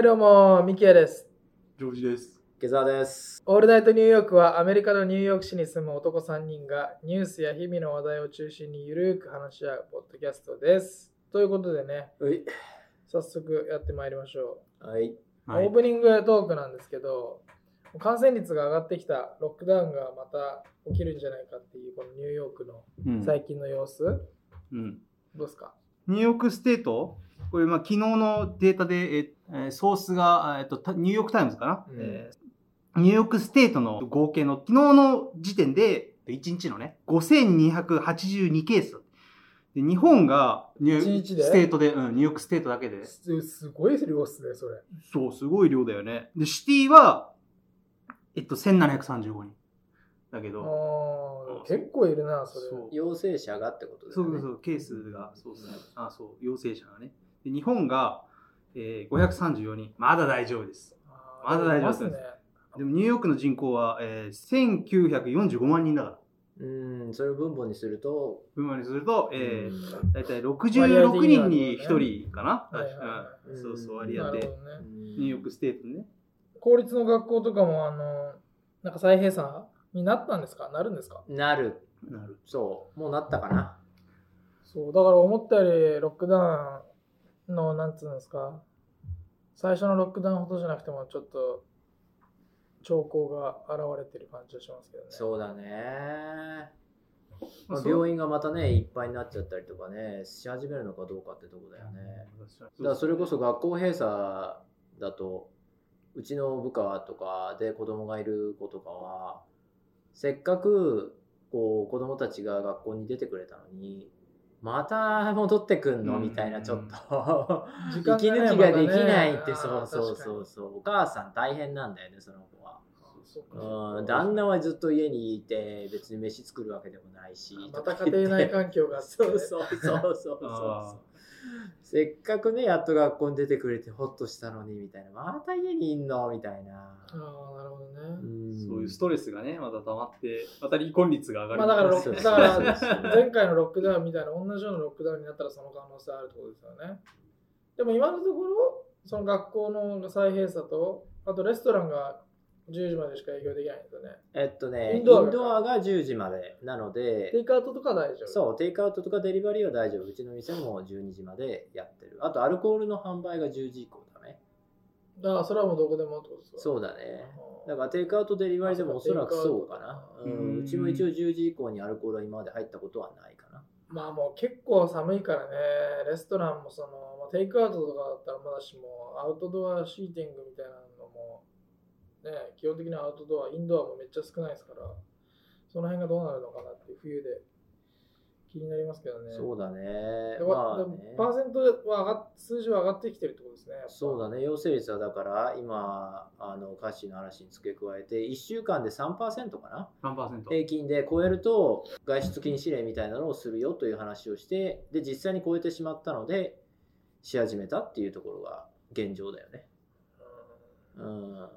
はい、どうも、ミキヤです。ジョージです。下沢です。オールナイトニューヨークはアメリカのニューヨーク市に住む男3人がニュースや日々の話題を中心にゆるく話し合うポッドキャストです。ということでね、はい。早速やってまいりましょはい。う。オープニングトークなんですけど、感染率が上がってきたロックダウンがまた起きるんじゃないかっていうこのニューヨークのうん最近の様子、どうんうですか？ニューヨークステート、これ、まあ、昨日のデータで、ええーソースが、えっと、たニューヨークタイムズかな、うんえーニューヨークステートの合計の昨日の時点で、1日のね、5282ケース。で日本がニュー一日で？ステートで、うん、ニューヨークステートだけで、すすごい量っすね、それ。そう、すごい量だよね。で、シティは、えっと、1735人。だけあど、ー結構いるな、それ。そう陽性者がってことですよね。そうそうそう、ケースが、そうそう、あ、そう、陽性者がね。で日本が、えー、534人。まだ大丈夫です。まだ大丈夫ですいますね。でもニューヨークの人口は、えー、1945万人だから。うん、それを分母にすると、分母にすると、えうー、んだいたい割合66的には人に1人かな。はいはいはうんそうそう、割合でなるほど。ね。ニューヨークステートね。公立の学校とかも、あの、なんか再閉鎖になったんですか？なるんですか？なる。なる。そう。もうなったかな。そう、だから思ったよりロックダウンの、なんつうんですか、最初のロックダウンほどじゃなくても、ちょっと、兆候が現れてる感じがしますけどね。そうだね。まあ、病院がまたね、いっぱいになっちゃったりとかね、し始めるのかどうかってとこだよね。だからそれこそ学校閉鎖だと、うちの部下とかで子供がいる子とかは、せっかくこう子供たちが学校に出てくれたのに、また戻ってくんの？うん。みたいなちょっと。息抜きができないってそうそうそう。そうお母さん大変なんだよねその子は。そうんか旦那はずっと家にいて別に飯作るわけでもないしまた家庭内環境があって、そうそうそうそうそうあそう。せっかくね、やっと学校に出てくれてほっとしたのに、みたいな。また家にいんの？みたいな。ああ、なるほどね。んそういうストレスがね、また溜まって、また離婚率が上がる。まあだからから前回のロックダウンみたいな同じようなロックダウンになったらその可能性あるってことですよね。でも今のところ、その学校の再閉鎖と、あとレストランが10時までしか営業できないんですよね。えっとね、インドアがドアが10時までなのテで、イクアウトとか大丈夫。そう、テイクアウトとかデリバリーは大丈夫。うちの店も12時までやってる。あと、アルコールの販売が10時以降だね。だからそれはもうどこでもってことですか？そうだね。うだからテイクアウト、デリバリーでもおそらくそうかな。うん、うちも一応10時以降にアルコールは今まで入ったことはないかな。まあもう結構寒いからね、レストランもその、まあ、テイクアウトとかだったらまだしも、アウトドアシーティングみたいなのも、ね、基本的にはアウトドア、インドアもめっちゃ少ないですから、その辺がどうなるのかなって冬で気になりますけどね。そうだね。でまあでもねパーセントは上がっ数字は上がってきてるってことですね。そうだね、陽性率はだから、今、あの歌詞の話に付け加えて、1週間で3%かな、何パーセント平均で超えると、外出禁止令みたいなのをするよという話をして、で、実際に超えてしまったので、し始めたっていうところが現状だよね。うんうん。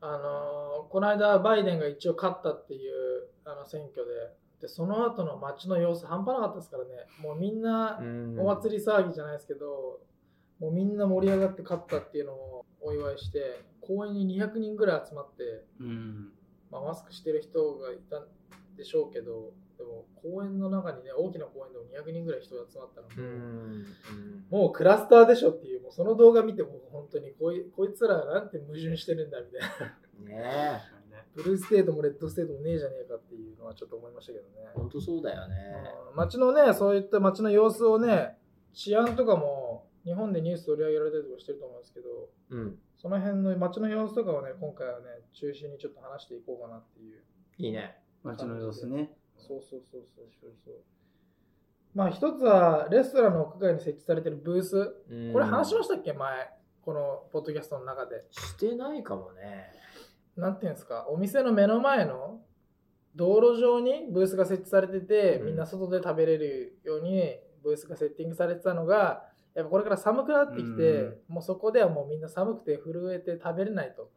あのーこの間バイデンが一応勝ったっていうあの選挙ででその後の街の様子半端なかったですからねもうみんなお祭り騒ぎじゃないですけど、もうみんな盛り上がって勝ったっていうのをお祝いして公園に200人ぐらい集まって、うん。まあ、マスクしてる人がいたんでしょうけどでも公園の中にね大きな公園でも200人ぐらい人が集まったのうも、ん。もうクラスターでしょっていうもうその動画見ても本当にこいこいつらなんて矛盾してるんだみたいな。ねえ。 blue state も red state もねえじゃねえかっていうのはちょっと思いましたけどね。本当そうだよね。うん街のね、そういった街の様子をね、治安とかも日本でニュース取り上げられたりとかしてると思うんですけど、うん。その辺の街の様子とかをね、今回はね、中心にちょっと話していこうかなっていう。いいね。街の様子ね。そうそうそうそうそうそう。まあ一つはレストランの屋外に設置されてるブース。うんこれ話しましたっけ？前。このポッドキャストの中で。してないかもね。なんていうんですか、お店の目の前の道路上にブースが設置されてて、うんみんな外で食べれるようにブースがセッティングされてたのが、やっぱこれから寒くなってきて、うんもうそこではもうみんな寒くて震えて食べれないと。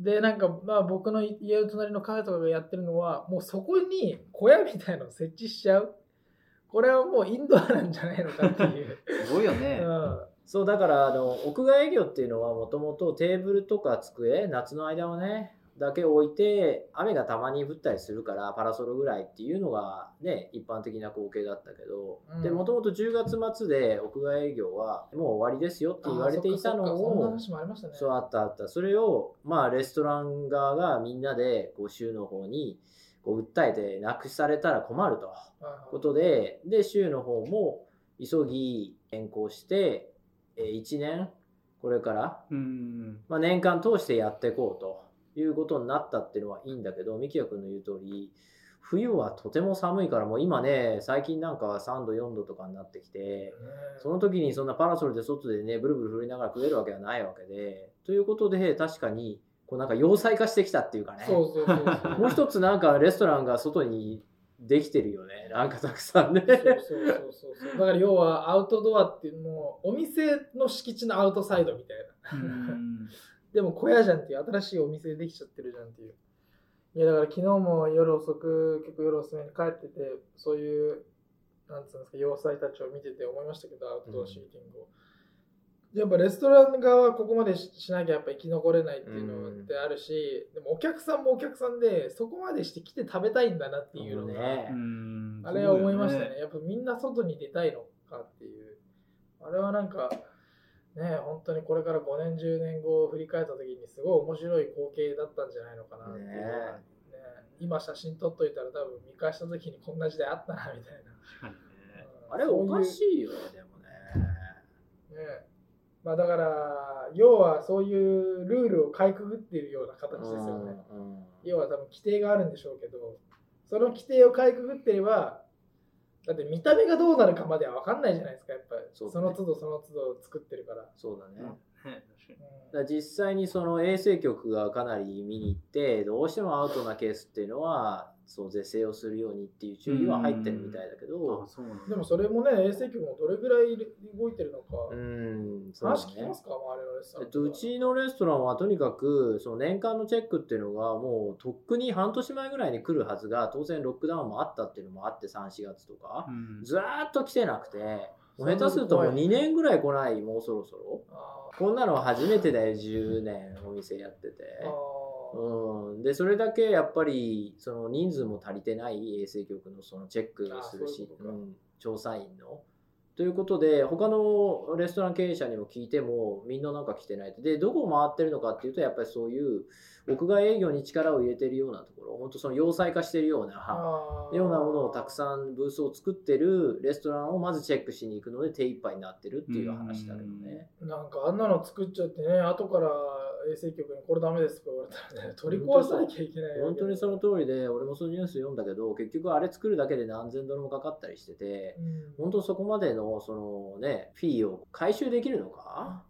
で、なんかまあ僕の家の隣のカフェとかがやってるのは、もうそこに小屋みたいのを設置しちゃう。これはもうインドアなんじゃないのかっていう。すごいよね。うんそうだからあの屋外営業っていうのはもともとテーブルとか机夏の間はねだけ置いて雨がたまに降ったりするからパラソルぐらいっていうのがね一般的な光景だったけど、うん、でもともと10月末で屋外営業はもう終わりですよって言われていたのをそうあったあったそれをまあレストラン側がみんなでこう州の方にこう訴えてなくされたら困ると。ことでで州の方も急ぎ変更して1年これから、まあ、年間通してやっていこうと。いうことになったっていうのはいいんだけど、三木谷君の言う通り、冬はとても寒いから、もう今ね、最近なんかは3度、4度とかになってきて、その時にそんなパラソルで外でね、ブルブル振りながら食えるわけはないわけで、ということで、確かに、こうなんか要塞化してきたっていうかね、そうそうそうもう一つなんかレストランが外にできてるよね、なんかたくさんね。そうそうそうそうだから要はアウトドアっていうのも、お店の敷地のアウトサイドみたいな。でも小屋じゃんっていう、新しいお店できちゃってるじゃんっていう。いや、だから昨日も夜遅く、結構夜遅めに帰ってて、そういう、なんつうんですか、要塞たちを見てて思いましたけど、アウトドアシーティングを。うん、やっぱレストラン側はここまでしなきゃやっぱ生き残れないっていうのってあるし、うん、でもお客さんもお客さんで、そこまでして来て食べたいんだなっていうのが、ね、あれは思いましたね。やっぱみんな外に出たいのかっていう。あれはなんか、ね、本当にこれから5年、10年後を振り返った時にすごい面白い光景だったんじゃないのかなっていうね、今写真撮っといたら多分見返した時にこんな時代あったなみたいな。あれおかしいよね、でもね。ねまあだから、要はそういうルールをかいくぐっているような形ですよね。要は多分規定があるんでしょうけど、その規定をかいくぐってれば、だって見た目がどうなるかまでは分かんないじゃないですかやっぱり。そ,、その都度その都度作ってるから。そうだね、だ実際にその衛生局がかなり見に行ってどうしてもアウトなケースっていうのはそう是正をするようにっていう注意は入ってるみたいだけど、でもそれもね衛生局もどれぐらい動いてるのか。うん話聞きますか、周りのレストラン、えっと、うちのレストランはとにかくその年間のチェックっていうのがもうとっくに半年前ぐらいに来るはずが当然ロックダウンもあったっていうのもあって34月とか、ずーっと来てなくてもう下手するともう2年ぐらい来ないもうそろそろ。こんなの初めてだよ10年お店やってて。うん、でそれだけやっぱりその人数も足りてない衛生局のそのチェックをするし、うん、調査員の。ということで他のレストラン経営者にも聞いてもみんななんか来てないでどこを回ってるのかっていうとやっぱりそういう屋外営業に力を入れてるようなところ。本当その要塞化してるようなようなものをたくさんブースを作ってるレストランをまずチェックしに行くので手一杯になってるっていう話だけどね。なんかあんなの作っちゃってね後から衛生局にこれダメですとか言われたらね 取り壊さなきゃいけない本当にその通りで俺もそのニュース読んだけど結局あれ作るだけで何千ドルもかかったりしてて、うん、本当そこまでのそのねフィーを回収できるのか？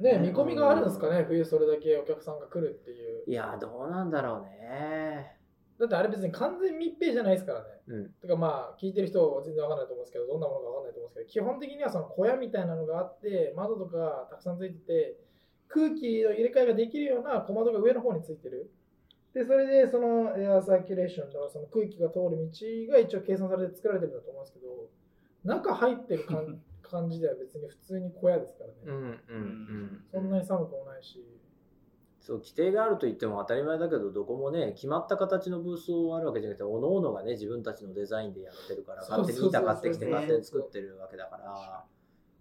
ね、見込みがあるんですかね、冬それだけお客さんが来るっていう。いや、どうなんだろうね。だってあれ別に完全密閉じゃないですからね。うん、てかまあ、聞いてる人は全然わかんないと思うんですけど、どんなものかわかんないと思うんですけど、基本的にはその小屋みたいなのがあって、窓とかたくさんついてて、空気の入れ替えができるような小窓が上の方についてる。で、それでそのエアサーキュレーション、だからその空気が通る道が一応計算されて作られてるんだと思うんですけど、中入ってる感 感じでは別に普通に小屋ですからね。うんうんうん、そんなに寒くもないし。そう規定があると言っても当たり前だけどどこもね決まった形のブースをあるわけじゃなくておのおのがね自分たちのデザインでやってるから勝手に板買ってきて勝手に作ってるわけだから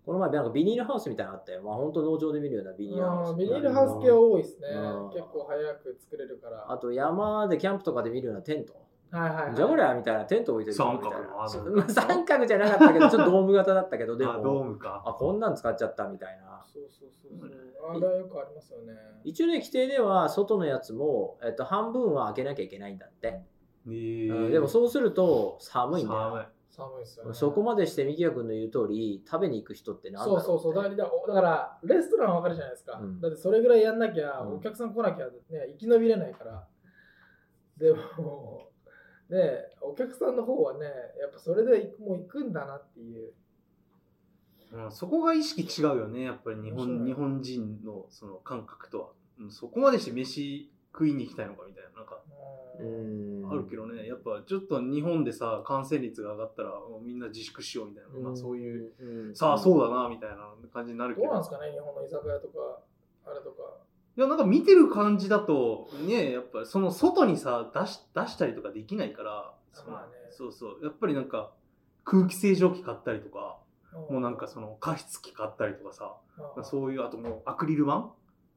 この前なんかビニールハウスみたいなのあったよ。まあ本当農場で見るようなビニールハウス。ビニールハウス系は多いですね。結構早く作れるから。あと山でキャンプとかで見るようなテント。はいはい、はい、じゃこりゃみたいなテント置いてる三角の三角じゃなかったけど ちょっとドーム型だったけどでも。ドームか。あこんなん使っちゃったみたいな。そうそうそうそう。あれはよくありますよね。一応ね規定では外のやつも、えっと、半分は開けなきゃいけないんだって、えー、うん、でもそうすると寒いんだよ寒いっすよ、ね、そこまでして三木谷君の言う通り食べに行く人って何だろうそうそうそう。だからだからレストランは分かるじゃないですか、うん、だってそれぐらいやんなきゃ、お客さん来なきゃ、ね、生き延びれないから。でもねお客さんの方はねやっぱそれでもう行くんだなっていう、うん、そこが意識違うよね。やっぱり日本日本人のその感覚とは、うん、そこまでして飯食いに行きたいのかみたいななんか。あるけどね。やっぱちょっと日本でさ感染率が上がったらもうみんな自粛しようみたいな、まあ、そういう、さあそうだなみたいな感じになるけど。どうなんですかね日本の居酒屋とかあれとか。いやなんか見てる感じだとねやっぱその外にさ出し出したりとかできないから。まあね、そうそう。やっぱりなんか空気清浄機買ったりとかもうなんかその加湿器買ったりとかさ。そういうあともうアクリル板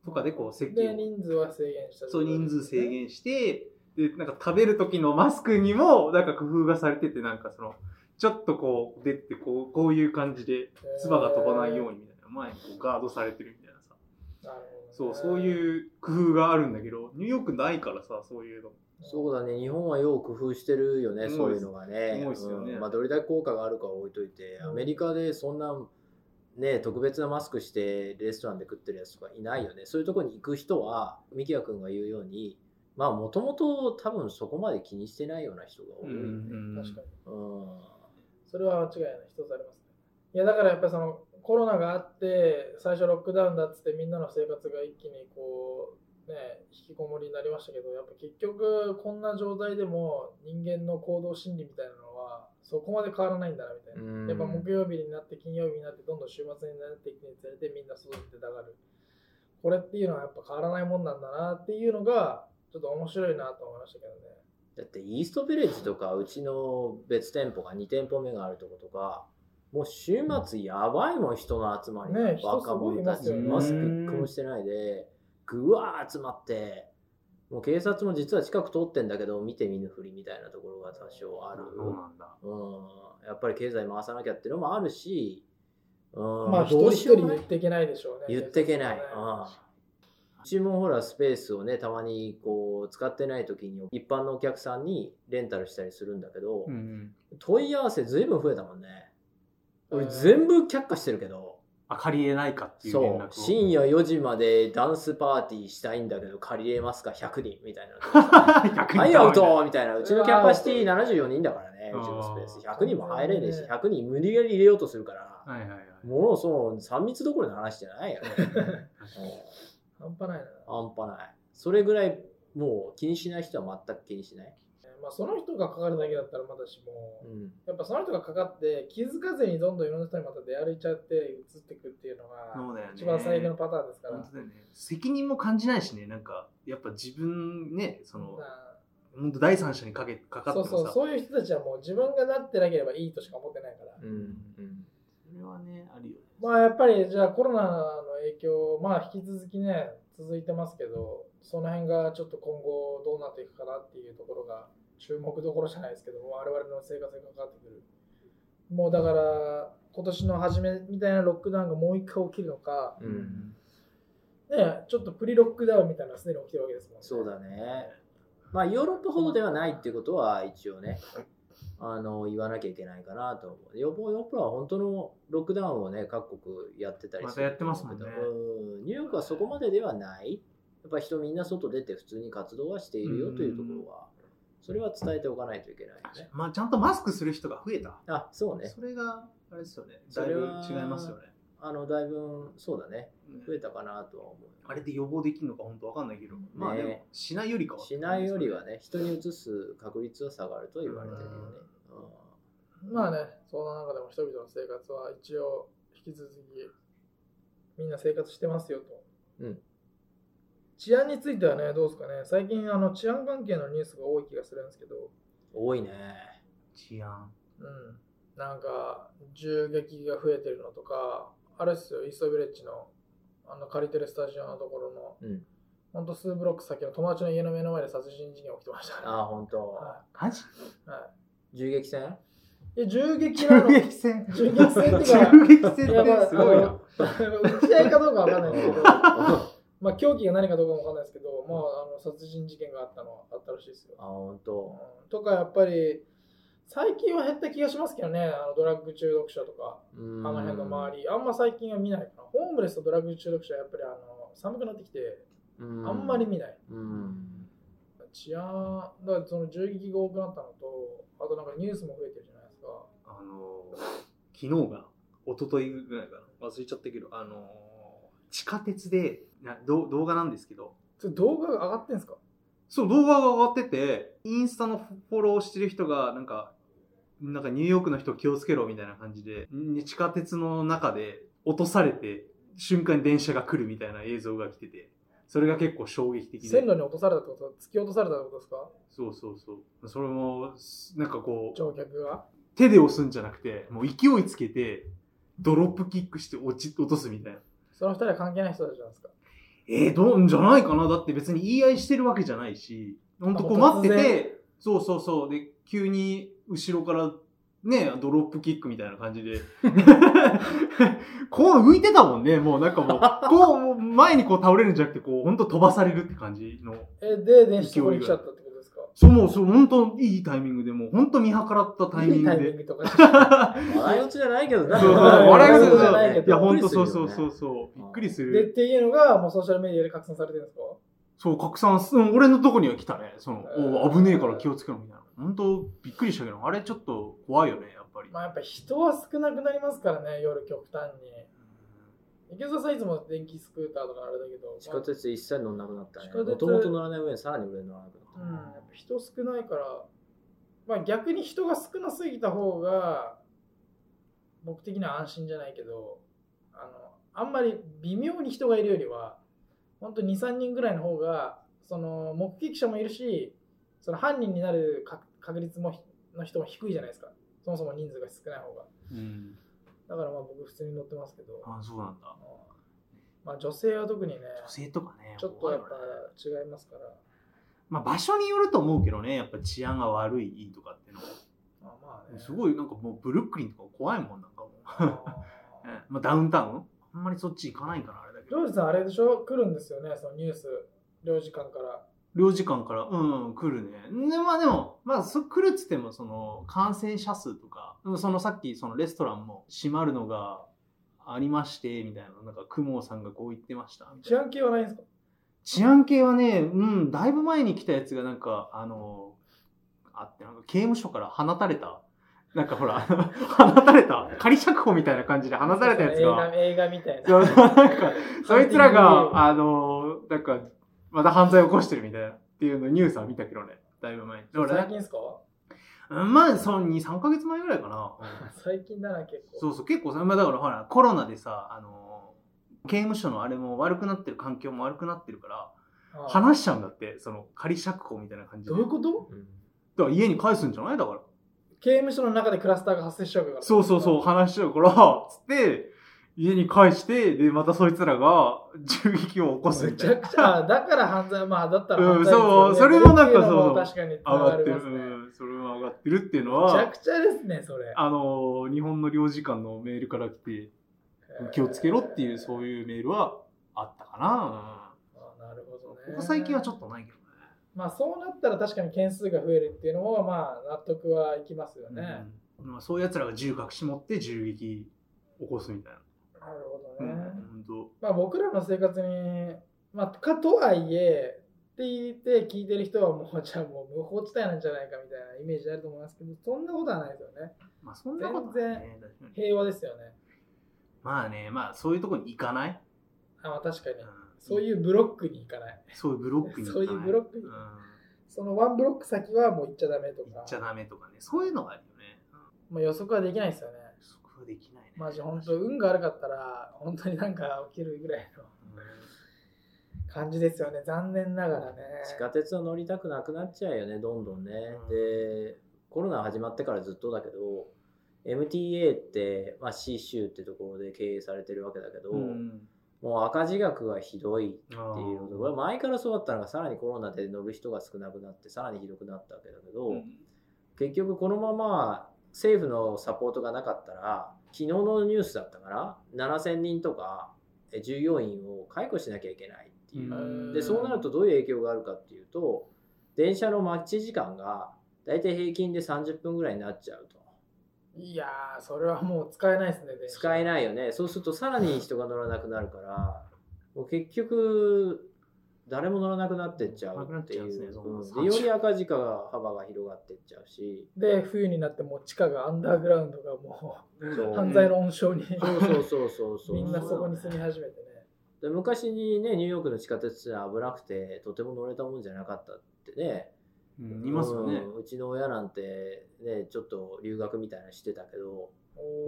とかでこう席で人数は制限した、そう人数制限してでなんか食べる時のマスクにもなんか工夫がされててなんかそのちょっとこう出てこうこういう感じで唾が飛ばないようにみたいな。前にこうガードされてるみたいなさ。そうそういう工夫があるんだけどニューヨークないからさそういうの。そうだね。日本はよう工夫してるよねそういうのがね、ね。うん、まあ、どれだけ効果があるかは置いといて、アメリカでそんなね、特別なマスクしてレストランで食ってるやつとかいないよね。そういうとこに行く人は、ミキヤ君が言うように、まあもともと多分そこまで気にしてないような人が多いよね。うん確かに。うん。それは間違いない。一つありますね。いやだからやっぱりそのコロナがあって最初ロックダウンだっつってみんなの生活が一気にこうね引きこもりになりましたけどやっぱ結局こんな状態でも人間の行動心理みたいなのはそこまで変わらないんだなみたいな、やっぱ木曜日になって金曜日になってどんどん週末になっていくにつれてみんな外に出たがる。これっていうのはやっぱ変わらないもんなんだなっていうのがちょっと面白いなと思いましたけどね。だってイーストビレッジとかうちの別店舗が2店舗目があるとことかもう週末やばいもん人の集まり、ね、若者たち、マスク一個もしてないでぐわー集まってもう警察も実は近く通ってんだけど見て見ぬふりみたいなところが多少ある。そうなんだ、うん、やっぱり経済回さなきゃっていうのもあるし、うん、まあ一人一人言っていけないでしょうね。言っていけない、うちもほらスペースをねたまにこう使ってない時に一般のお客さんにレンタルしたりするんだけど、うん、問い合わせずいぶん増えたもんね。俺全部却下してるけど借りれないかっていう連絡を。深夜4時までダンスパーティーしたいんだけど借りれますか100人みたいな。はいアウトみたいな。うちのキャパシティ74人だからねうちのスペース。100人も入れねえし100人無理やり入れようとするから、はいはいはい、もうその3密どころの話じゃないよね。半端ないな。半端ない。それぐらいもう気にしない人は全く気にしないまあ、その人がかかるだけだったらまだしも、うん、やっぱその人がかかって気づかずにどんどんいろんな人にまた出歩いちゃって移っていくっていうのが一番最悪のパターンですから、ね、責任も感じないしね。なんかやっぱ自分ねその本当第三者にかけかかってそうそうそういう人たちはもう自分がなってなければいいとしか思ってないから、うんうん、それはねあるよね。まあやっぱりじゃあコロナの影響まあ引き続きね続いてますけどその辺がちょっと今後どうなっていくかなっていうところが注目どころじゃないですけど我々の生活に関わってくるもうだから今年の初めみたいなロックダウンがもう一回起きるのか、うん、ね、ちょっとプリロックダウンみたいなすでに起きてるわけですもんね。そうだね。まあヨーロッパほどではないっていうことは一応ね、あの言わなきゃいけないかなと思う。ヨーロッパは本当のロックダウンをね、各国やってたりする。まやってますもんね。ニューヨークはそこまでではない。やっぱ人みんな外出て普通に活動はしているよというところはそれは伝えておかないといけないよね。まあ、ちゃんとマスクする人が増えた。あ、そうね。それが、あれですよね。だいぶ違いますよね。あの、だいぶ、そうだね。増えたかなとは思う。あれで予防できるのか本当わかんないけど、ね、まあでも、しないよりかは。しないよりはね、人に移す確率は下がると言われてるよね。まあね、そんな中でも人々の生活は一応、引き続き、みんな生活してますよと。うん。治安についてはね、どうですかね。最近、あの治安関係のニュースが多い気がするんですけど。多いね。治安。うん。なんか、銃撃が増えてるのとか、あれっすよ、イーストビレッジの、あの、借りてるスタジオのところの、うん、ほんと数ブロック先の友達の家の目の前で殺人事件起きてました、ね、ああ、ほんと。はい、マジ？はい。銃撃戦？いや、銃撃なの。銃撃戦銃撃戦ってか、銃撃戦ってすごいな。打ち合いかどうかわかんないですけど、まあ、凶器が何かどうかもわかんないですけど、まあ、あの殺人事件があったのはあったらしいですよ。あ、本当、うん、とか、やっぱり、最近は減った気がしますけどね、あのドラッグ中毒者とか、あの辺の周り、あんま最近は見ないかな。ホームレスとドラッグ中毒者はやっぱりあの寒くなってきて、あんまり見ない。治安、だからその銃撃が多くなったのと、あとなんかニュースも増えてるじゃないですか。あの、昨日が、一昨日ぐらいかな、忘れちゃったけど、あの、地下鉄でな動画なんですけどそれ動画が上がってんすか？そう、動画が上がってて、インスタのフォローしてる人が、なんか、なんかニューヨークの人気をつけろみたいな感じで、地下鉄の中で落とされて、瞬間に電車が来るみたいな映像が来てて、それが結構衝撃的で。線路に落とされたってこと突き落とされたってことですか？そうそうそう。それも、なんかこう、乗客が？手で押すんじゃなくて、もう勢いつけて、ドロップキックして落ち、落とすみたいな。その二人は関係ない人たちなんですか？えー、どんじゃないかなだって別に言い合いしてるわけじゃないし、ほんとこう待ってて、そうそうそう。で、急に後ろからね、ドロップキックみたいな感じで。こう浮いてたもんね。もうなんかもう、こう、前にこう倒れるんじゃなくて、こう、ほんと飛ばされるって感じの。え、で、電子こに来ちゃったってそう、もう、そう、本当いいタイミングで、もう本当見計らったタイミングで。いいタイミングとか。笑い落ちじゃないけどな。笑い落ちじゃないけど。いや、本当そうそうそうそう。びっくりする。で、っていうのが、もうソーシャルメディアで拡散されてるんですか？そう、拡散す、俺のとこには来たね。その、お危ねえから気をつけろみたいな。本当びっくりしたけど、あれちょっと怖いよね、やっぱり。まあやっぱ人は少なくなりますからね、夜極端に。池澤さんいつも電気スクーターとかあれだけど。地下鉄一切乗んなくなったね。もともと乗らない上にさらに上に乗らなくなった。うん、やっぱ人少ないから、まあ逆に人が少なすぎた方が、僕的には安心じゃないけど、あの、あんまり微妙に人がいるよりは、本当に2、3人ぐらいの方が、その目撃者もいるし、その犯人になる確率もの人も低いじゃないですかそもそも人数が少ない方が、うん、だからまあ僕普通に乗ってますけど。あそうなんだ。まあ女性は特にね女性とかねちょっとやっぱ違いますから。まあ場所によると思うけどねやっぱ治安が悪いとかっていうのは。まあね、すごいなんかもうブルックリンとか怖いもんなんかも。うまあダウンタウン？あんまりそっち行かないかなあれだけど。ジョージさんあれでしょ？来るんですよねそのニュース。領事館から領事館から、うん、うん、来るね。で、まあでも、まあ、そ来るっつっても、その、感染者数とか、そのさっき、そのレストランも閉まるのがありまして、みたいな、なんか、雲さんがこう言ってました。治安系はないんですか？治安系はね、うん、だいぶ前に来たやつが、なんか、あの、あって、なんか刑務所から放たれた、なんかほら、放たれた、仮釈放みたいな感じで放たれたやつが。映画みたいな。なんか、そいつらが、あの、なんか、また犯罪を起こしてるみたいなっていうのニュースは見たけどね、だいぶ前に。最近ですか？まあ、その2、3ヶ月前ぐらいかな。最近だな、結構。そうそう、結構、まあ、だからほら、コロナでさ、あの、刑務所のあれも悪くなってる、環境も悪くなってるから、話しちゃうんだって、その仮釈放みたいな感じで。どういうこと？だから家に返すんじゃない？だから。刑務所の中でクラスターが発生しちゃうから。そうそうそう、話しちゃうから、つって、家に返して、で、またそいつらが 銃撃を起こすみたいな。めちゃくちゃ、だから犯罪、まあ、だったら犯罪、ね、うん、そう、それもなんかそう、確かに上がってる、うん、それも上がってるっていうのは、めちゃくちゃですね、それ。あの、日本の領事館のメールから来て、気をつけろっていう、そういうメールはあったかな。あなるほどね。ここ最近はちょっとないけどね。まあ、そうなったら確かに件数が増えるっていうのも、まあ、納得はいきますよね。うん、まあ、そういう奴らが銃隠し持って銃撃起こすみたいな。なるほどね。うん、まあ僕らの生活に、まあ、かとはいえ、って言って聞いてる人はもうじゃあもう無法地帯なんじゃないかみたいなイメージあると思いますけど、そんなことはないですよね。まあそんなことは、ね、全然平和ですよね。まあね、まあそういうところに行かない？あ、まあ確かに、うん、そういうブロックに行かない。そういうブロックにそういうブロックに。うん、そのワンブロック先はもう行っちゃダメとか。行っちゃダメとかね。そういうのがあるよね。まあ予測はできないですよね。予測はできない。マジ本当運が悪かったら本当になんか起きるぐらいの感じですよね。残念ながらね。地下鉄を乗りたくなくなっちゃうよねどんどんね、うん、でコロナ始まってからずっとだけど MTA って、まあ、C 州ってところで経営されてるわけだけど、うん、もう赤字額がひどいっていうのとこれ前からそうだったのがさらにコロナで乗る人が少なくなってさらにひどくなったわけだけど、うん、結局このまま政府のサポートがなかったら昨日のニュースだったから7000人とか従業員を解雇しなきゃいけないっていう。でそうなるとどういう影響があるかっていうと電車の待ち時間が大体平均で30分ぐらいになっちゃうと。いやそれはもう使えないですね使えないよね。そうするとさらに人が乗らなくなるからもう結局誰も乗らなくなってっちゃうっていう、ねうん、でより赤字が幅が広がってっちゃうし。で冬になっても地下がアンダーグラウンドがもう犯罪の温床にそうそうそうそうみんなそこに住み始めてね。で昔にねニューヨークの地下鉄って危なくてとても乗れたもんじゃなかったってね、うん、いますよね、うん、うちの親なんてねちょっと留学みたいなのしてたけど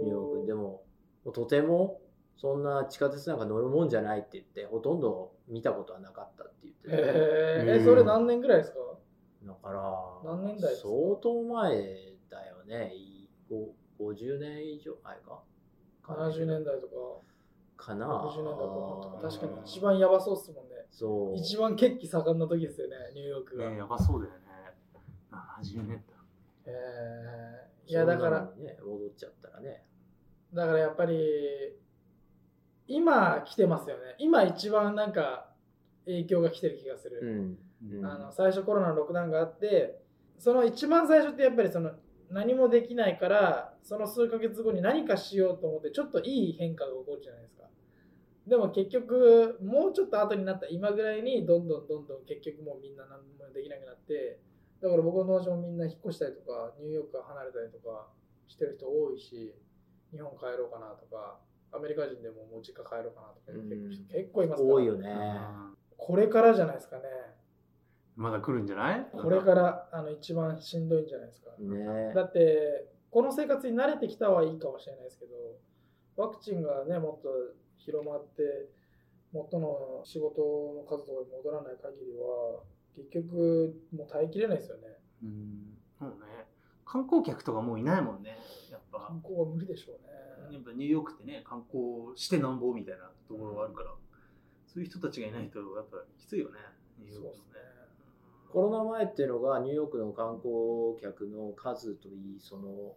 ニューヨーク。でもとてもそんな地下鉄なんか乗るもんじゃないって言ってほとんど見たことはなかったって言ってて、えー、それ何年ぐらいですか？だから何年代相当前だよね。50年以上前か？70年代とか。かな。60年代とか。確かに一番やばそうっすもんね。そう。一番血気盛んな時ですよねニューヨークが、ね、やばそうだよね。70年代。えー、いやだから、ね、戻っちゃったらね。だからやっぱり今来てますよね。今一番なんか影響が来てる気がする、うん、あの最初コロナのロックダウンがあってその一番最初ってやっぱりその何もできないからその数ヶ月後に何かしようと思ってちょっといい変化が起こるじゃないですか。でも結局もうちょっと後になった今ぐらいにどんどんどんどん結局もうみんな何もできなくなってだから僕の農場もみんな引っ越したりとかニューヨークから離れたりとかしてる人多いし日本帰ろうかなとかアメリカ人でももう実家帰ろうかなとか結構いますから。多いよね。これからじゃないですかね。まだ来るんじゃない？これからあの一番しんどいんじゃないですか、ね、だってこの生活に慣れてきたはいいかもしれないですけどワクチンがねもっと広まって元の仕事の数とかに戻らない限りは結局もう耐えきれないですよね。うん。そうね。観光客とかもういないもんねやっぱ。観光は無理でしょうねやっぱニューヨークってね観光してなんぼみたいなところがあるから、そういう人たちがいないとやっぱきついよねニューヨークね。コロナ前っていうのがニューヨークの観光客の数といいその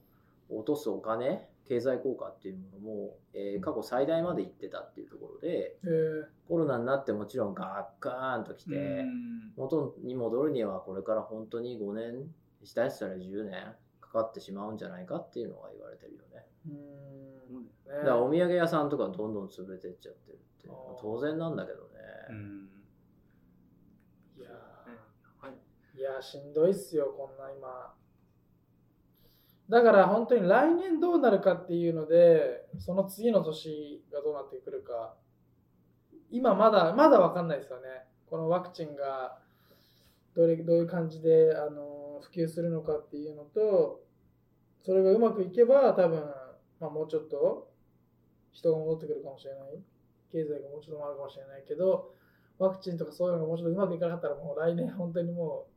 落とすお金経済効果っていうものも、えー、過去最大までいってたっていうところで、コロナになってもちろんガッカーンときて元に戻るにはこれから本当に5年下手したら10年かかってしまうんじゃないかっていうのが言われてるよね。うんだからお土産屋さんとかどんどん潰れてっちゃってるって当然なんだけどね。いやい。やしんどいっすよこんな今。だから本当に来年どうなるかっていうので、その次の年がどうなってくるか、今まだ、まだわかんないですよね。このワクチンがどれどういう感じであの普及するのかっていうのと、それがうまくいけば多分、まあ、もうちょっと人が戻ってくるかもしれない。経済がもうちょっと回るかもしれないけど、ワクチンとかそういうのがもうちょっとうまくいかなかったらもう来年本当にもう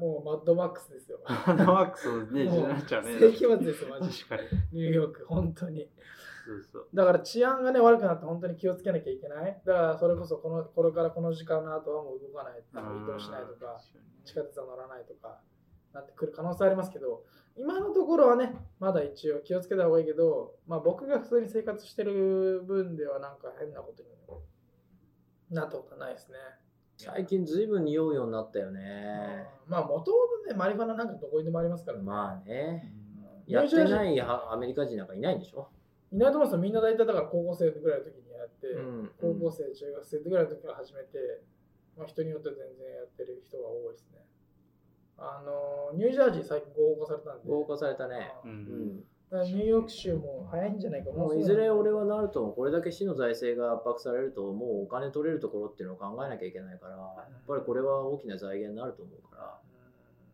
もうマッドマックスですよ。マッドマックスね、なっちゃうね。世紀末ですよ、マジ確かに。ニューヨーク、本当に。そうそうだから治安がね、悪くなって本当に気をつけなきゃいけない。だからそれこそこの、これからこの時間の後はもう動かない、移動しないとか、地下鉄は乗らないとか、なってくる可能性ありますけど、今のところはね、まだ一応気をつけた方がいいけど、まあ僕が普通に生活してる分ではなんか変なことになったことはないですね。最近ずいぶん匂うようになったよね。まあ、もともとね、マリファナなんかどこにでもありますからね。まあね。やってないアメリカ人なんかいないんでしょ？いないと思いますよ。みんな大体だから高校生ぐらいの時にやって、うん、高校生、中学生ぐらいの時から始めて、まあ、人によって全然やってる人が多いですね。あの、ニュージャージー最近合法化されたんで。合法化されたね。うん。ニューヨーク州も早いんじゃないかも。ういずれ俺はなるとこれだけ市の財政が圧迫されるともうお金取れるところっていうのを考えなきゃいけないからやっぱりこれは大きな財源になると思うか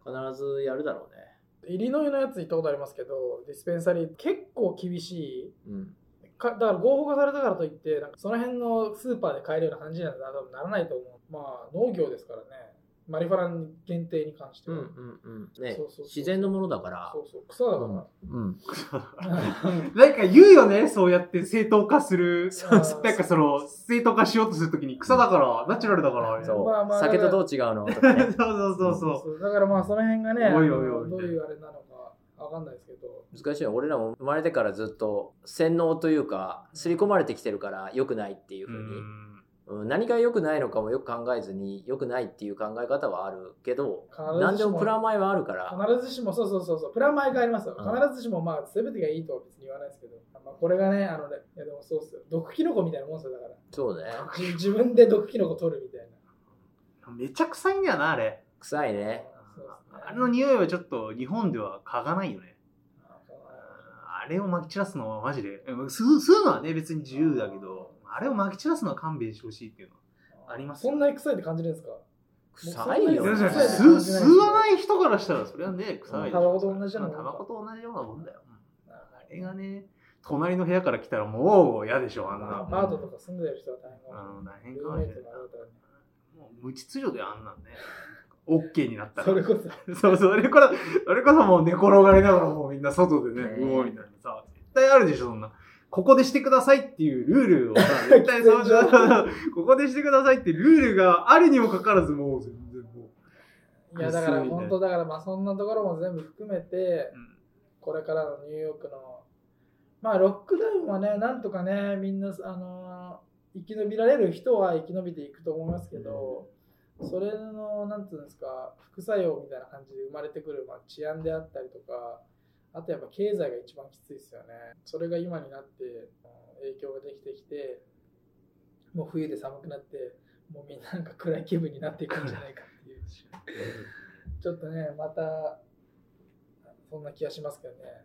ら必ずやるだろうね。イリノイのやつ行ったことありますけどディスペンサリー結構厳しい、うん、かだから合法化されたからといってなんかその辺のスーパーで買えるような感じにはならないと思う。まあ農業ですからねマリファナ限定に関しては。うんうんうん。ね、そうそう自然のものだから。そうそう、草だから。うん。なんか言うよね、そうやって正当化する。そうそうなんかその、正当化しようとするときに草だから、ナチュラルだから。そう。まあまあ、酒とどう違うの？とか、ね、そうそうそうそう。だからまあその辺がね、おいおいおいどういうあれなのかわかんないですけど。難しいよ。俺らも生まれてからずっと洗脳というか、刷り込まれてきてるから良くないっていうふうに。何が良くないのかもよく考えずに良くないっていう考え方はあるけど何でもプラマイはあるから。必ずしもそうそうそうそうプラマイがありますよ、うん、必ずしもまあ全てがいいとは別に言わないですけど、まあ、これがねあのねいやでもそうっすよ。毒キノコみたいなもんですよだから。そうね。自分で毒キノコ取るみたいな。めちゃ臭いんだよなあれ。臭いね、ね、あれの匂いはちょっと日本では嗅がないよね。あれをまき散らすのはマジで。吸う吸うのはね別に自由だけどあれをまき散らすのは勘弁してほしいっていうのはありますそんなに臭いって感じるんですか？臭いよ。吸吸わない人からしたらそれはね臭いタバコと同じようなもんか。タバコと同じようなもんだよ。あれがね隣の部屋から来たらもう嫌でしょあんな。アパートとか住んでる人は大変かもうん大変ルかもしれない。もう無秩序であんなんね。OK になったら。それこそ。そうそれからそれこそもう寝転がりながらもうみんな外でねねうおーみたいな。さ絶対あるでしょそんなここでしてくださいっていうルールをさ絶対そう喫煙所ここでしてくださいってルールがあるにもかかわらずもう全然もいやだから本当だからまあそんなところも全部含めてう、うん。これからのニューヨークのまあロックダウンはねなんとかねみんなあの生き延びられる人は生き延びていくと思いますけど、それのなんていうんですか副作用みたいな感じで生まれてくる、まあ、治安であったりとかあとやっぱ経済が一番きついですよね。それが今になって影響ができてきてもう冬で寒くなってもうみんななんか暗い気分になっていくんじゃないかっていう。ちょっとねまたそんな気がしますけどね。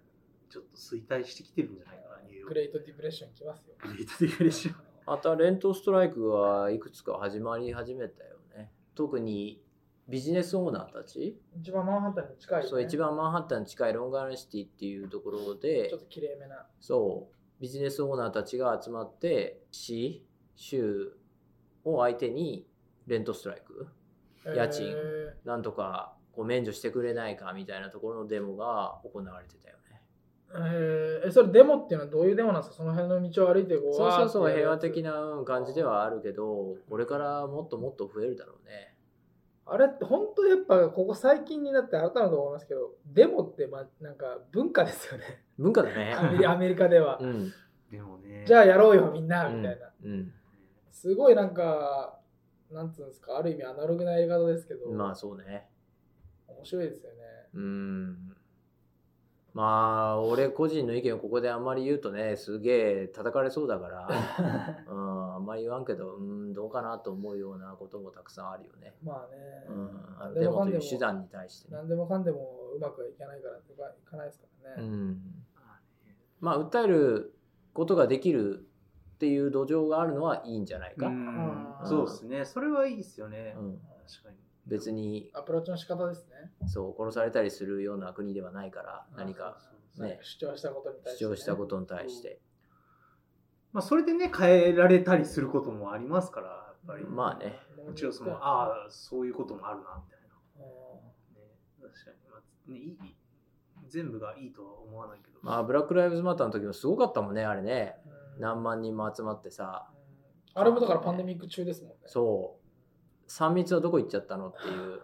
ちょっと衰退してきてるんじゃないかなニューヨーク。グレートディプレッション来ますよ。グレートディプレッション。またレントストライクがいくつか始まり始めたよね。特にビジネスオーナーたち、一番マンハッタンに近い、ね、そう一番マンハッタンに近いロングアイランドシティっていうところでちょっときれいめな。そうビジネスオーナーたちが集まって市州を相手にレントストライク？家賃？えなんとかこう免除してくれないかみたいなところのデモが行われてたよね。ーえー。えそれデモっていうのはどういうデモなんですか？その辺の道を歩いてこうそうそうそう平和的なうん感じではあるけどこれからもっともっと増えるだろうねあれって本当やっぱここ最近になって改めて思いますけどデモってまあなんか文化ですよね。文化だね。アメリアメリカでは、うん。でもね。じゃあやろうよみんなみたいな、うん。すごいなんかなんつうんですかある意味アナログなやり方ですけど、まあそうね。面白いですよね。うんまあ俺個人の意見をここであんまり言うとねすげえ叩かれそうだから、うん、あんまり言わんけどうんどうかなと思うようなこともたくさんあるよね、まあね、うん、あのでデモともかんでもいう手段に対してね、何でもかんでもうまくはいかないからとかいかないですからね、うん、まあ訴えることができるっていう土壌があるのはいいんじゃないか、うん。うんそうですね。それはいいですよね。うん。確かに別にアプローチの仕方ですね。そう殺されたりするような国ではないから何かね。主張したことに対して、主張したことに対して。まあそれでね変えられたりすることもありますからやっぱり。まあね。もちろんそのああそういうこともあるなみたいな。うね、確かに、まあね、いい全部がいいとは思わないけど、まあブラック・ライブズ・マターの時もすごかったもんねあれね。ん。何万人も集まってさ。あれもだからパンデミック中ですもんね。そう3密はどこ行っちゃったの？っていう。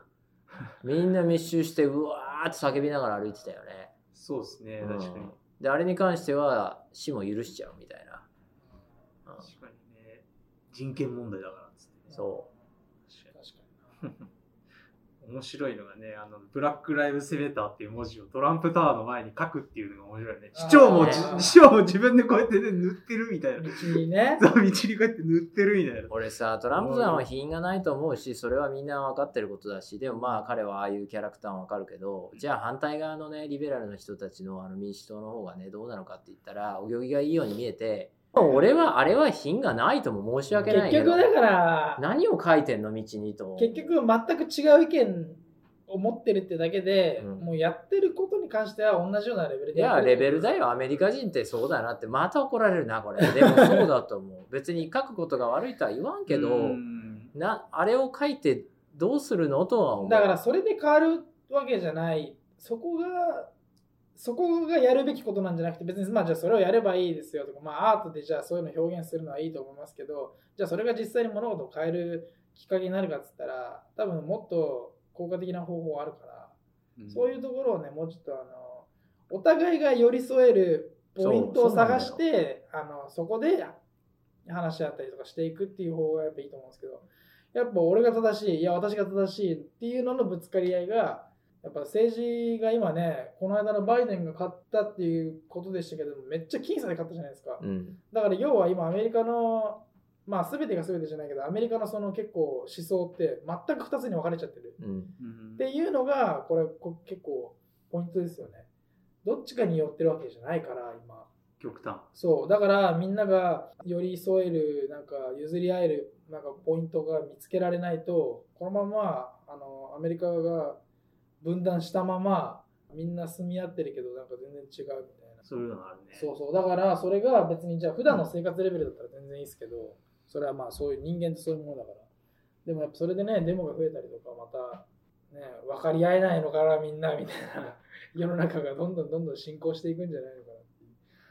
みんな密集してうわーって叫びながら歩いてたよね。そうですね、うん。確かに。であれに関しては死も許しちゃうみたいな、うん。確かにね、人権問題だからっつって、そ確か確かにに。面白いのがね、あの、ブラックライブセネターっていう文字をトランプタワーの前に書くっていうのが面白いね。市長も市長も自分でこうやってね、塗ってるみたいな。道にね そう、道にこうやって塗ってるみたいな。俺さトランプさんは品がないと思うしそれはみんな分かってることだしでもまあ彼はああいうキャラクターは分かるけどじゃあ反対側のねリベラルの人たちのあの民主党の方がねどうなのかって言ったらお行儀がいいように見えて俺はあれは品がないとも申し訳ないけど。結局だから何を書いてんの道にと。結局全く違う意見を持ってるってだけで、うん。もうやってることに関しては同じようなレベルで。いやレベルだよ。アメリカ人ってそうだなって。また怒られるなこれ。でもそうだと思う。別に書くことが悪いとは言わんけどうん。なあれを書いてどうするのとは思う。だからそれで変わるわけじゃない。そこがそこがやるべきことなんじゃなくて別にまあじゃあそれをやればいいですよとかまあアートでじゃあそういうのを表現するのはいいと思いますけどじゃあそれが実際に物事を変えるきっかけになるかっつったら多分もっと効果的な方法あるからそういうところをねもうちょっとあのお互いが寄り添えるポイントを探してあのそこで話し合ったりとかしていくっていう方がやっぱいいと思うんですけどやっぱ俺が正しいいや私が正しいっていうののぶつかり合いがやっぱ政治が今ねこの間のバイデンが勝ったっていうことでしたけどめっちゃ僅差で勝ったじゃないですか。うん。だから要は今アメリカのまあ全てが全てじゃないけどアメリカのその結構思想って全く2つに分かれちゃってる。うんうん。っていうのがこれこ結構ポイントですよね。どっちかに寄ってるわけじゃないから今。極端。そう。だからみんなが寄り添える、なんか譲り合える、なんかポイントが見つけられないと、このまま、あの、アメリカが分断したまま、みんな住み合ってるけど、なんか全然違うみたいな。そういうのがあるね。そうそう。だから、それが別に、じゃあ普段の生活レベルだったら全然いいですけど、それはまあそういう人間ってそういうものだから。でもやっぱそれでね、デモが増えたりとか、また、ね、分かり合えないのかな、みんな、みたいな。世の中がどんどんどんどん進行していくんじゃないのかな。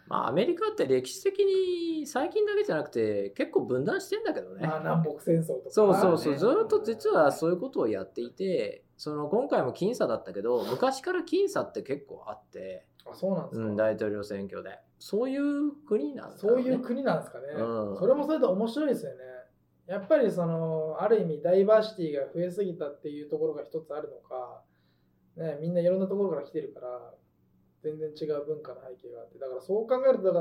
まあアメリカって歴史的に最近だけじゃなくて結構分断してんだけどね。まあ南北戦争とか。そうそうそう、ねずっと実はそういうことをやっていて、その今回も僅差だったけど、昔から僅差って結構あって、あそうなんですか、うん、大統領選挙で。そういう国なんだろねそういう国なんですかね、うんそれもそれで面白いですよね。やっぱりそのある意味ダイバーシティが増えすぎたっていうところが一つあるのか、ね、みんないろんなところから来てるから全然違う文化の背景があってだからそう考えるとだか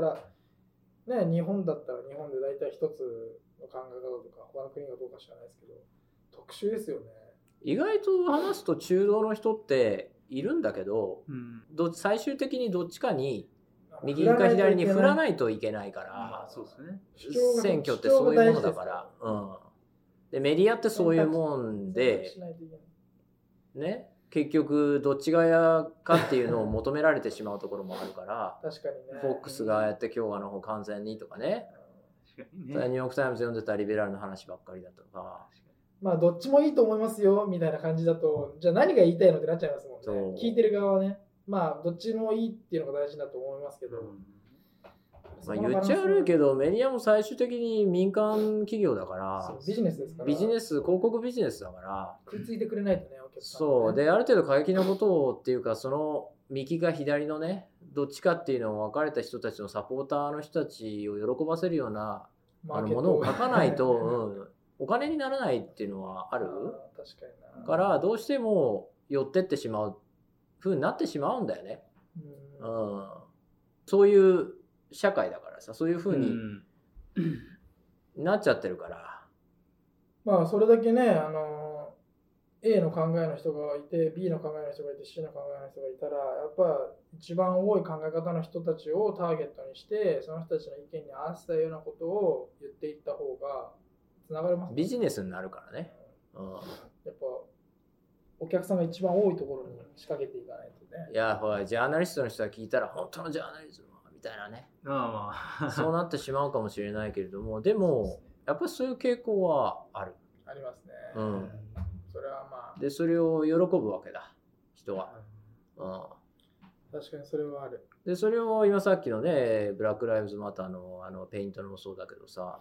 ら、ね、日本だったら日本で大体一つの考え方とか他の国がどうか知らないですけど特殊ですよね。意外と話すと中道の人っているんだけど、うん。ど最終的にどっちかに右か左に振らないいといけないかまら選挙ってそういうものだから。うん。で、メディアってそういうもんでね、結局どっち側かっていうのを求められてしまうところもあるから、確かにね。フォックスがやって今日の方完全にとかね、確かにね。ニューヨーク・タイムズ読んでたリベラルの話ばっかりだとか、まあどっちもいいと思いますよみたいな感じだとじゃあ何が言いたいのってなっちゃいますもんね。聞いてる側はね。まあどっちもいいっていうのが大事だと思いますけど、うん。まあ、言っちゃ悪いけどメディアも最終的に民間企業だからビジネスですから。ビジネス広告ビジネスだから。食いついてくれないとねお客さんそう。である程度過激なことをっていうかその右か左のねどっちかっていうのを分かれた人たちのサポーターの人たちを喜ばせるようなあのものを書かないと、うん、お金にならないっていうのはある？確かにな。からどうしても寄ってってしまう風になってしまうんだよね。うん。うん、そういう社会だからさそういう風にうんなっちゃってるから、まあそれだけねあの A の考えの人がいて B の考えの人がいて C の考えの人がいたらやっぱ一番多い考え方の人たちをターゲットにしてその人たちの意見に合わせたようなことを言っていった方がつながりますねビジネスになるからね。うん。やっぱお客さんが一番多いところに仕掛けていかないとね。いやほらジャーナリストの人が聞いたら本当のジャーナリズムはみたいなね。まあまあ。そうなってしまうかもしれないけれどもでもやっぱりそういう傾向はある。ありますね、うん。それはまあ。でそれを喜ぶわけだ。人は。うん。確かにそれはある。でそれを今さっきのねブラック・ライブズ・マターのあのペイントのもそうだけどさ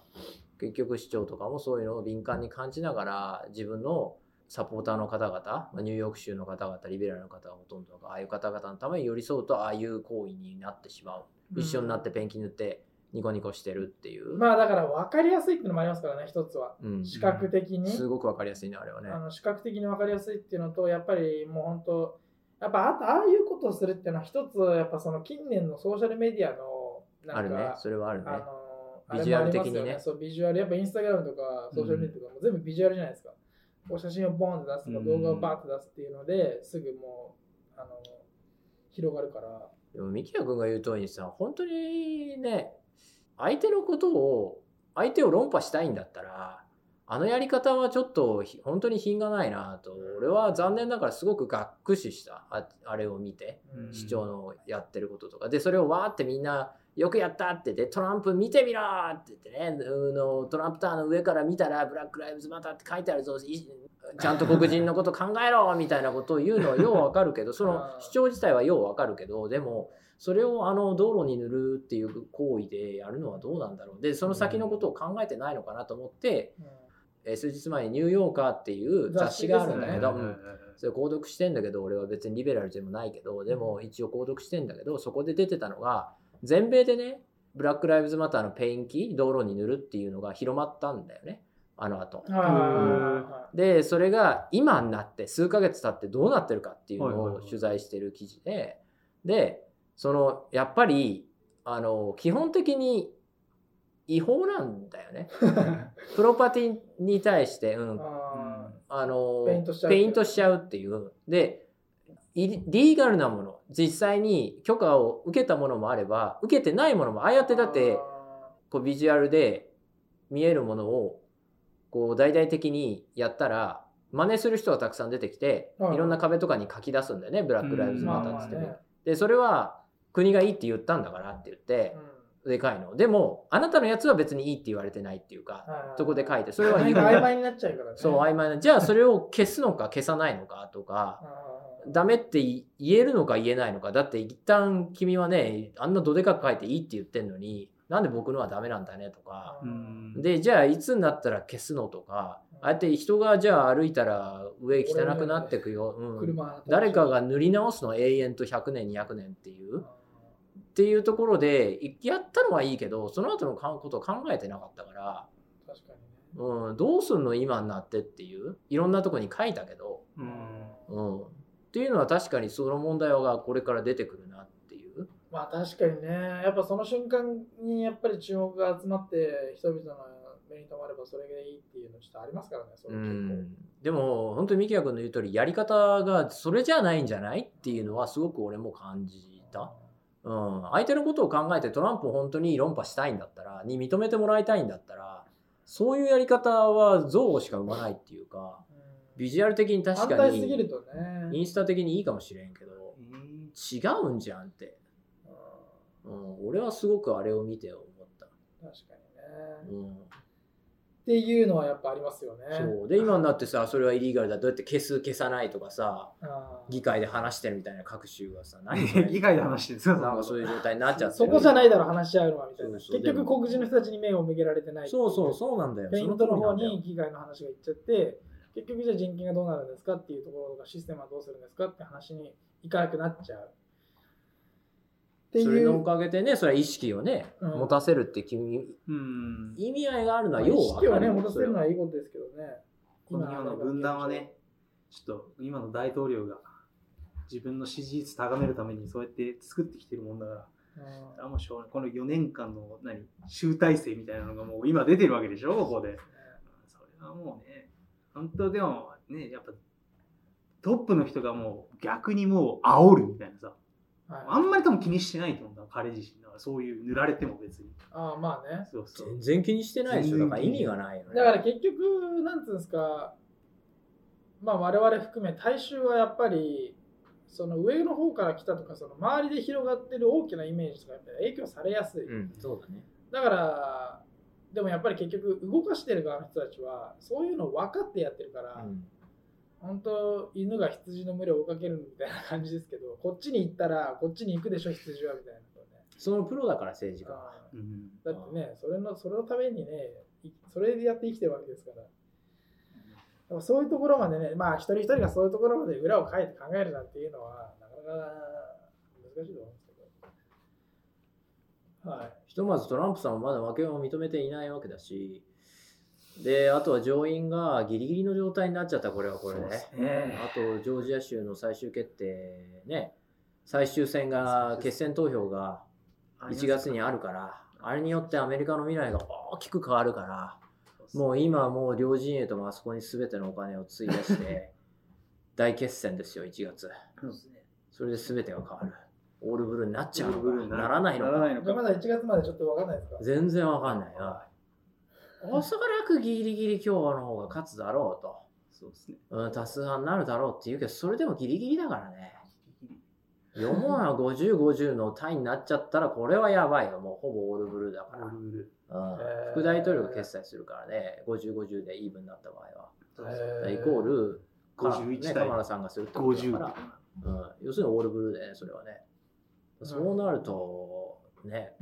結局市長とかもそういうのを敏感に感じながら自分のサポーターの方々、まあ、ニューヨーク州の方々リベラルの方がほとんどがああいう方々のために寄り添うとああいう行為になってしまう。一緒になってペンキ塗ってニコニコしてるっていう、まあだから分かりやすいっていうのもありますからね一つは。うん、視覚的に、すごくわかりやすいねあれはね。あの視覚的に分かりやすいっていうのとやっぱりもう本当やっぱあとああいうことをするっていうのは一つやっぱその近年のソーシャルメディアのなんかあるね。それはあるね。あのビジュアル的にね。あれもありますよそうビジュアル。やっぱインスタグラムとかソーシャルメディアとかも全部ビジュアルじゃないですか、こう写真をボンって出すとかうん動画をバーって出すっていうのですぐもうあの広がるから。でもミキヤ君が言う通りにさ本当にね相手のことを相手を論破したいんだったらあのやり方はちょっとひ本当に品がないなと俺は残念ながらすごくがっくししたああれを見てうん。市長のやってることとか。でそれをわーってみんなよくやったって言ってトランプ見てみろって言ってねあのトランプタワーの上から見たらブラック・ライブズ・マターって書いてあるぞいちゃんと黒人のこと考えろみたいなことを言うのは ようわかるけどその主張自体はようわかるけどでもそれをあの道路に塗るっていう行為でやるのはどうなんだろう。でその先のことを考えてないのかなと思って、うん。えー数日前に「ニューヨーカー」っていう雑誌があるんだけど、雑誌ですうん。それ購読してんだけど俺は別にリベラルでもないけどでも一応購読してんだけどそこで出てたのが全米でねブラック・ライブズ・マターのペンキ道路に塗るっていうのが広まったんだよね。あの後。はいはいはいはでそれが今になって数ヶ月経ってどうなってるかっていうのを取材してる記事ででそのやっぱりあの基本的に違法なんだよね。い property に対して、うん、ああのペイントしちゃうペイントしちゃうっていう。でリーガルなもの実際に許可を受けたものもあれば受けてないものもああやってだってこうビジュアルで見えるものをこう大々的にやったら真似する人がたくさん出てきて、いろんな壁とかに書き出すんだよねブラック・ライブズ・マターっつってね。で。それは国がいいって言ったんだからって言って、でかいの。でもあなたのやつは別にいいって言われてないっていうか、そこで書いてそれは曖昧になっちゃうからね。そう曖昧な。じゃあそれを消すのか消さないのかとかダメって言えるのか言えないのか。だって一旦君はねあんなどでかく書いていいって言ってんのになんで僕のはダメなんだねとか、でじゃあいつになったら消すのとか、ああやって人がじゃあ歩いたら上汚くなってくよ、うん、誰かが塗り直すの？永遠と100年200年っていう、っていうところでやったのはいいけどその後のことを考えてなかったから。確かに、ね、うん、どうすんの今になってっていう。いろんなとこに書いたけど、うん、うん、っていうのは確かにその問題がこれから出てくるなっていう。まあ確かにね。やっぱその瞬間にやっぱり注目が集まって人々の目に留まればそれがいいっていうのちょっとありますからねそれ結でも本当に三木谷君の言う通りやり方がそれじゃないんじゃないっていうのはすごく俺も感じた。うん、相手のことを考えてトランプを本当に論破したいんだったらに認めてもらいたいんだったらそういうやり方は憎悪しか生まないっていうか、ビジュアル的に確かにインスタ的にいいかもしれんけど、違うんじゃんって、うん、俺はすごくあれを見て思った。確かにね、うん。っていうのはやっぱありますよね。そう。で今になってさそれはイリーガルだどうやって消す消さないとかさ議会で話してるみたいな各州がさ 何議会で話してる。なんかそういう状態になっちゃってそこじゃないだろ話し合うのはみたいな。結局黒人の人たちに目を向けられてないそうそうそうなんだよ。ペイントの方に議会の話がいっちゃって結局じゃあ人権がどうなるんですか？っていうところとかシステムはどうするんですか？って話にいかなくなっちゃう。それのおかげでね、それは意識をね、うん、持たせるって君、うん、意味合いがあるのはよう意識をね、持たせるのはいいことですけどね。この今の分断はね、ちょっと今の大統領が自分の支持率高めるためにそうやって作ってきてるもんだから、うん、あもうしょうがない。この4年間の何集大成みたいなのがもう今出てるわけでしょ、ここで。それはもうね、本当でもね、やっぱトップの人がもう逆にもう煽るみたいなさ。はい、あんまり多分気にしてないと思うんだ彼自身だからそういう塗られても別に。ああまあね。そうそう。全然気にしてないでしょだから意味がないよね。だから結局なんつうんですかまあ我々含め大衆はやっぱりその上の方から来たとかその周りで広がってる大きなイメージとか影響されやすい、うん、そうだね。だからでもやっぱり結局動かしてる側の人たちはそういうの分かってやってるから、うん。本当犬が羊の群れを追いかけるみたいな感じですけどこっちに行ったらこっちに行くでしょ羊はみたいな、ね、そのプロだから政治家は、だってねそれのそれのためにねそれでやって生きてるわけですから。そういうところまでねまあ一人一人がそういうところまで裏をかいて考えるなんていうのはなかなか難しいと思うんですはいひとまずトランプさんはまだ負けを認めていないわけだしで、あとは上院がギリギリの状態になっちゃった、これはこれで。ね、あと、ジョージア州の最終決定ね、最終戦が、決選投票が1月にあるから、あれによってアメリカの未来が大きく変わるから、もう今もう両陣営ともあそこに全てのお金を費やして、大決戦ですよ、1月。それで全てが変わる。オールブルーになっちゃうのかな？らないのか？まだ1月までちょっと分かんないですか？全然分かんないな。おそらくギリギリ今日の方が勝つだろうと。そうですね。うん、多数派になるだろうって言うけど、それでもギリギリだからね。4問は50、50のタイになっちゃったら、これはやばいよ。もうほぼオールブルーだから。うん、副大統領が決済するからね、50、50でイーブンになった場合は。イコール、51ね、カマラさんがするってことだから、うん、要するにオールブルーでね、それはね。そうなると、ね、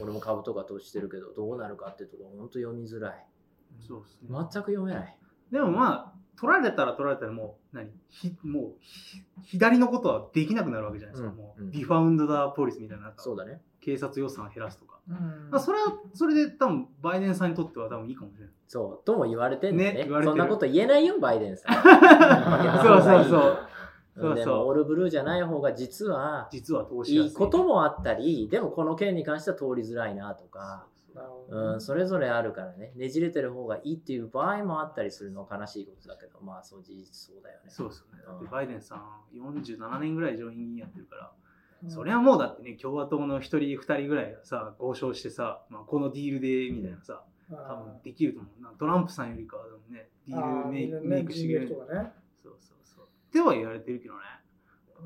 俺も株とか投資してるけどどうなるかっていうところ本当読みづらい。そうですね。全く読めない。でもまあ取られたら取られたらもう何？ひもう左のことはできなくなるわけじゃないですか、うん、もう、うん、ディファウンド・ダー・ポリスみたいな。そうだね。警察予算を減らすとか、うん、まあ、それはそれで多分バイデンさんにとっては多分いいかもしれない。そう。とも言われてんね。ねそんなこと言えないよバイデンさん。そうそう。そうそうでもオールブルーじゃない方が実は実は投資いいこともあったりでもこの件に関しては通りづらいなとか。うん、それぞれあるからね、ねじれてる方がいいっていう場合もあったりするのは悲しいことだけど、まあそう事実そうだよね。そうですよね。だってバイデンさん47年ぐらい上院議員やってるから、うん、それはもうだってね、共和党の1人2人ぐらいがさ、交渉してさ、まあ、このディールでみたいなさ、多分できると思う。トランプさんよりかはね、ディールメイクメイクしてくれる。ね、そうそうそう。っては言われてるけどね。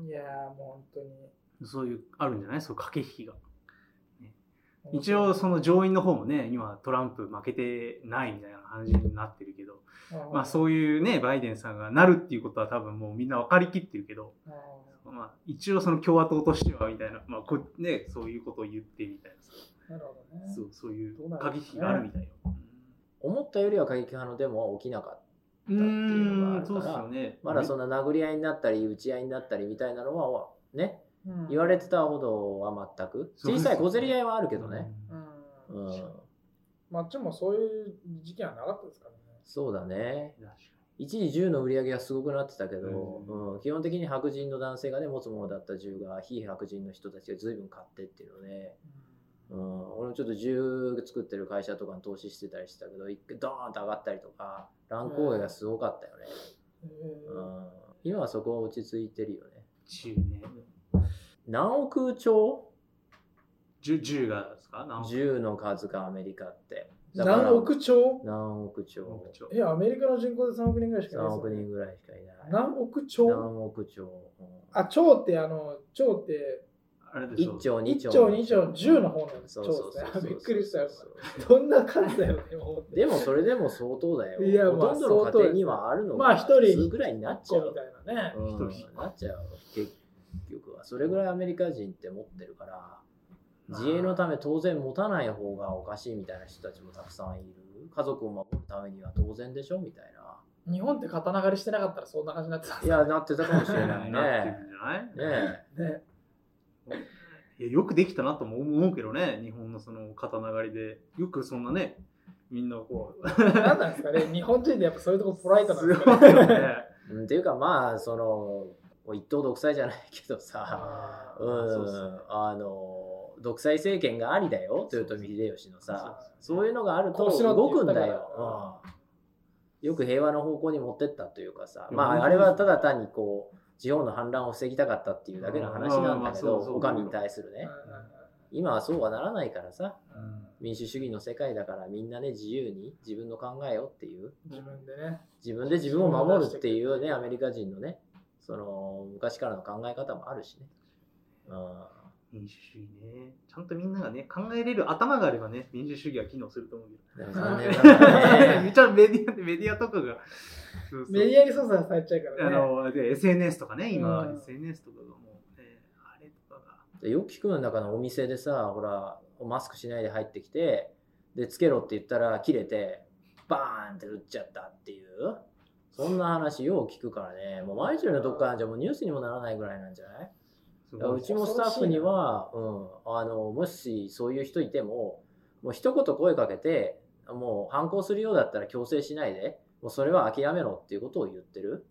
いやもう本当に。そういう、あるんじゃない？そう駆け引きが。一応その上院の方もね今トランプ負けてないみたいな感じになってるけど。まあそういうねバイデンさんがなるっていうことは多分もうみんな分かりきってるけど。まあ一応その共和党としてはみたいな。まあこねそういうことを言ってみたいななるほど、ね、そうそういう過激があるみたいよ、思ったよりは過激派のデモは起きなかったっていうのがあるから、ね、まだそんな殴り合いになったり打ち合いになったりみたいなのはね言われてたほどは全く小さい小競り合いはあるけどね、うん、うん、まあっちもそういう事件はなかったですからね。そうだね。一時銃の売り上げはすごくなってたけど、うん、基本的に白人の男性がね持つものだった銃が非白人の人たちが随分買ってっていうので、うん、俺もちょっと銃作ってる会社とかに投資してたりしてたけど一回ドーンと上がったりとか乱高下がすごかったよね、うん、今はそこは落ち着いてるよね。銃ね。何億兆？10, 10がですか？10の数がアメリカって。何億兆？何億兆。え、アメリカの人口で3億人ぐらいしかいない、3億人ぐらいしかいない。何億兆？何億兆。あ、兆ってあの、兆って、1兆、2兆。1兆、2兆、10の方なんです。そうそうそうびっくりしたよ。どんな数だよね、でもそれでも相当だよ。いや、ほとんどの家庭にはあるのまあ、一人。ぐらいになっちゃう。みたいなね。なっちゃう。結局は。それぐらいアメリカ人って持ってるから、自衛のため当然持たない方がおかしいみたいな人たちもたくさんいる。家族を守るためには当然でしょみたいな。日本って刀狩りしてなかったらそんな感じになってたいや、なってたかもしれないね。なってるんじゃないねねいやよくできたなとも思うけどね、日本のその刀狩りで。よくそんなね、みんなこう。何なんですかね、日本人でやっぱそういうとこポライトなんですかね。ねっていうかまあ、その、一党独裁じゃないけどさ、うん、あの、独裁政権がありだよ、豊臣秀吉のさ、そういうのがあると動くんだよ。よく平和の方向に持ってったというかさ、まあ、あれはただ単にこう、地方の反乱を防ぎたかったっていうだけの話なんだけど、お上に対するね。今はそうはならないからさ、民主主義の世界だからみんなね自由に自分の考えをっていう。自分でね。自分で自分を守るっていうねアメリカ人のねその昔からの考え方もあるしね。民主主義ね。ちゃんとみんながね、考えれる頭があればね、民主主義は機能すると思うけど。めちゃメディアメディアとかが。そうそうメディアに操作されちゃうからね。あの、で、SNS とかね、今、SNS とかがもう、ね、あれとかが。よく聞くの中のお店でさ、ほら、マスクしないで入ってきて、で、つけろって言ったら切れて、バーンって打っちゃったっていう。そんな話よう聞くからね、もう毎日のどっかじゃもうニュースにもならないぐらいなんじゃない？うちもスタッフには、うん、あのもしそういう人いても、もう一言声かけて、もう反抗するようだったら強制しないで、もうそれは諦めろっていうことを言ってる。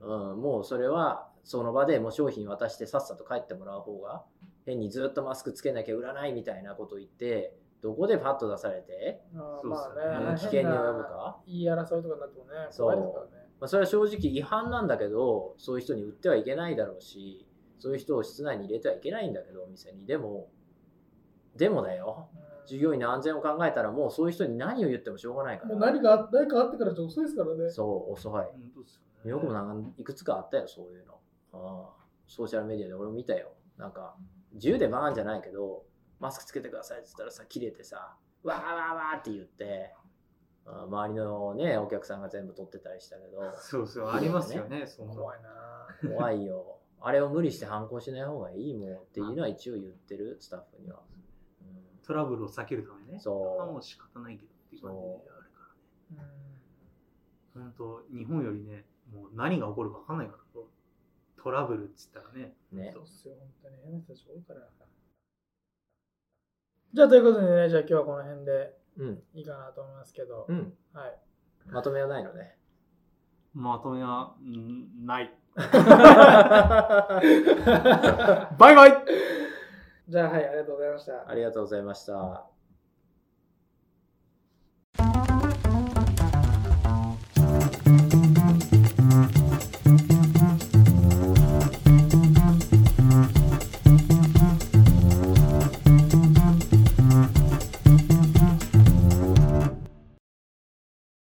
うん、もうそれはその場でもう商品渡してさっさと帰ってもらう方が、変にずっとマスクつけなきゃ売らないみたいなことを言って、どこでパッと出されて、あまあね、危険に及ぶか。言い争いとかになってもね、怖いですからね。まあ、それは正直違反なんだけど、そういう人に売ってはいけないだろうし、そういう人を室内に入れてはいけないんだけど、お店に。でも、でもだよ。従業員の安全を考えたら、もうそういう人に何を言ってもしょうがないから。もう何か何かあってからじゃ遅いですからね。そう、遅い。よくもなんかいくつかあったよ、そういうの。あソーシャルメディアで俺も見たよ。なんか、銃でバーンじゃないけど、マスクつけてくださいって言ったらさ、切れてさ、わーわーわーって言って、周りのね、お客さんが全部撮ってたりしたけど。そうそう、ありますよね、そ怖いな。怖いよ。あれを無理して反抗しない方がいいもんっていうのは一応言ってる、スタッフには。うん、トラブルを避けるためね。そう。もう仕方ないけどっていう感じであるからね。本当日本よりね、もう何が起こるか分かんないから、トラブルっつったらね。ね。そうっすよ、本当に変な人たち多いから。じゃあということでね、じゃあ今日はこの辺でいいかなと思いますけど、うん、はい。まとめはないのね。まとめは、んない。バイバイじゃあはい、ありがとうございました。ありがとうございました。